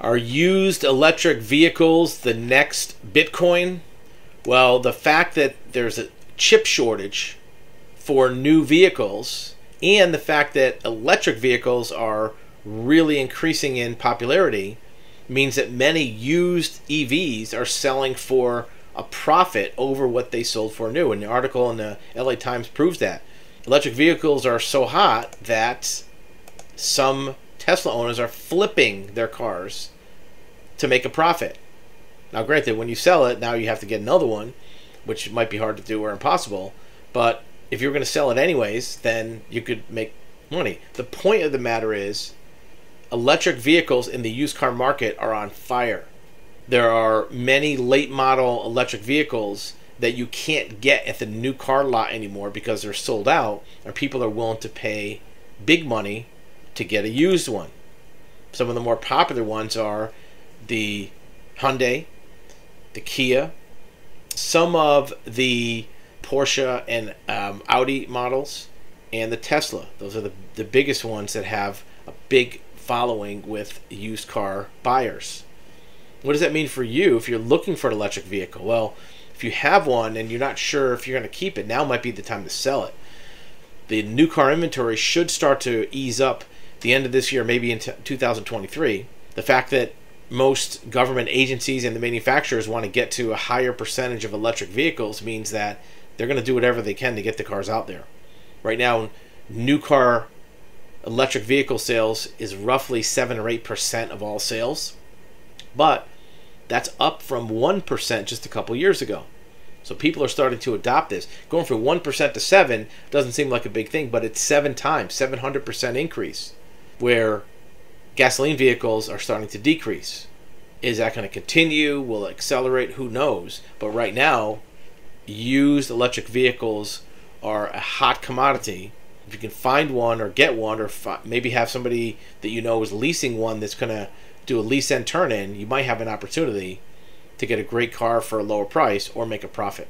Are used electric vehicles the next Bitcoin? Well, the fact that there's a chip shortage for new vehicles and the fact that electric vehicles are really increasing in popularity means that many used EVs are selling for a profit over what they sold for new. And the article in the LA Times proves that. Electric vehicles are so hot that some Tesla owners are flipping their cars to make a profit. Now, granted, when you sell it, now you have to get another one, which might be hard to do or impossible. But if you're going to sell it anyways, then you could make money. The point of the matter is, electric vehicles in the used car market are on fire. There are many late model electric vehicles that you can't get at the new car lot anymore because they're sold out, or people are willing to pay big money to get a used one. Some of the more popular ones are the Hyundai, the Kia, some of the Porsche and um, Audi models, and the Tesla. Those are the, the biggest ones that have a big following with used car buyers. What does that mean for you if you're looking for an electric vehicle? Well, if you have one and you're not sure if you're going to keep it, now might be the time to sell it. The new car inventory should start to ease up the end of this year, maybe into 2023. The fact that most government agencies and the manufacturers want to get to a higher percentage of electric vehicles means that they're going to do whatever they can to get the cars out there. Right now, new car electric vehicle sales is roughly 7 or 8% of all sales, but that's up from 1% just a couple years ago. So people are starting to adopt this. Going from 1% to 7 doesn't seem like a big thing, but it's 7 times, 700% increase where gasoline vehicles are starting to decrease. Is that going to continue? Will it accelerate? Who knows? But right now, used electric vehicles are a hot commodity. If you can find one or get one, or fi- maybe have somebody that you know is leasing one that's going to do a lease and turn in, you might have an opportunity to get a great car for a lower price or make a profit.